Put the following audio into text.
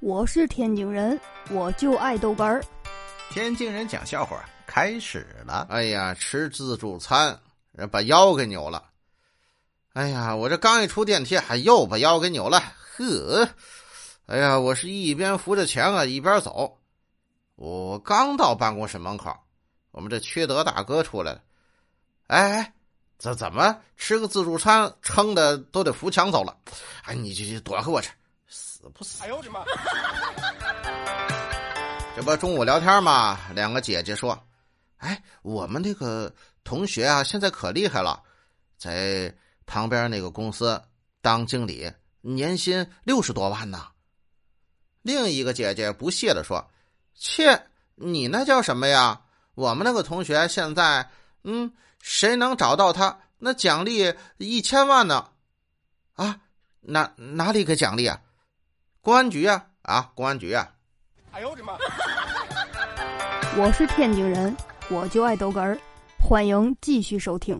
我是天津人，我就爱豆干儿。天津人讲笑话开始了。哎呀，吃自助餐，人把腰给扭了。哎呀，我这刚一出电梯，还又把腰给扭了。呵，哎呀，我是一边扶着墙啊，一边走。我刚到办公室门口，我们这缺德大哥出来了。哎哎，怎怎么吃个自助餐撑的都得扶墙走了？哎，你就就躲开我去。死不死？哎呦我的妈！这不中午聊天嘛，两个姐姐说：“哎，我们那个同学啊，现在可厉害了，在旁边那个公司当经理，年薪六十多万呢。”另一个姐姐不屑的说：“切，你那叫什么呀？我们那个同学现在，嗯，谁能找到他，那奖励一千万呢？啊，哪哪里给奖励啊？”公安局啊，啊，公安局啊！哎呦我的妈！我是天津人，我就爱逗哏儿，欢迎继续收听。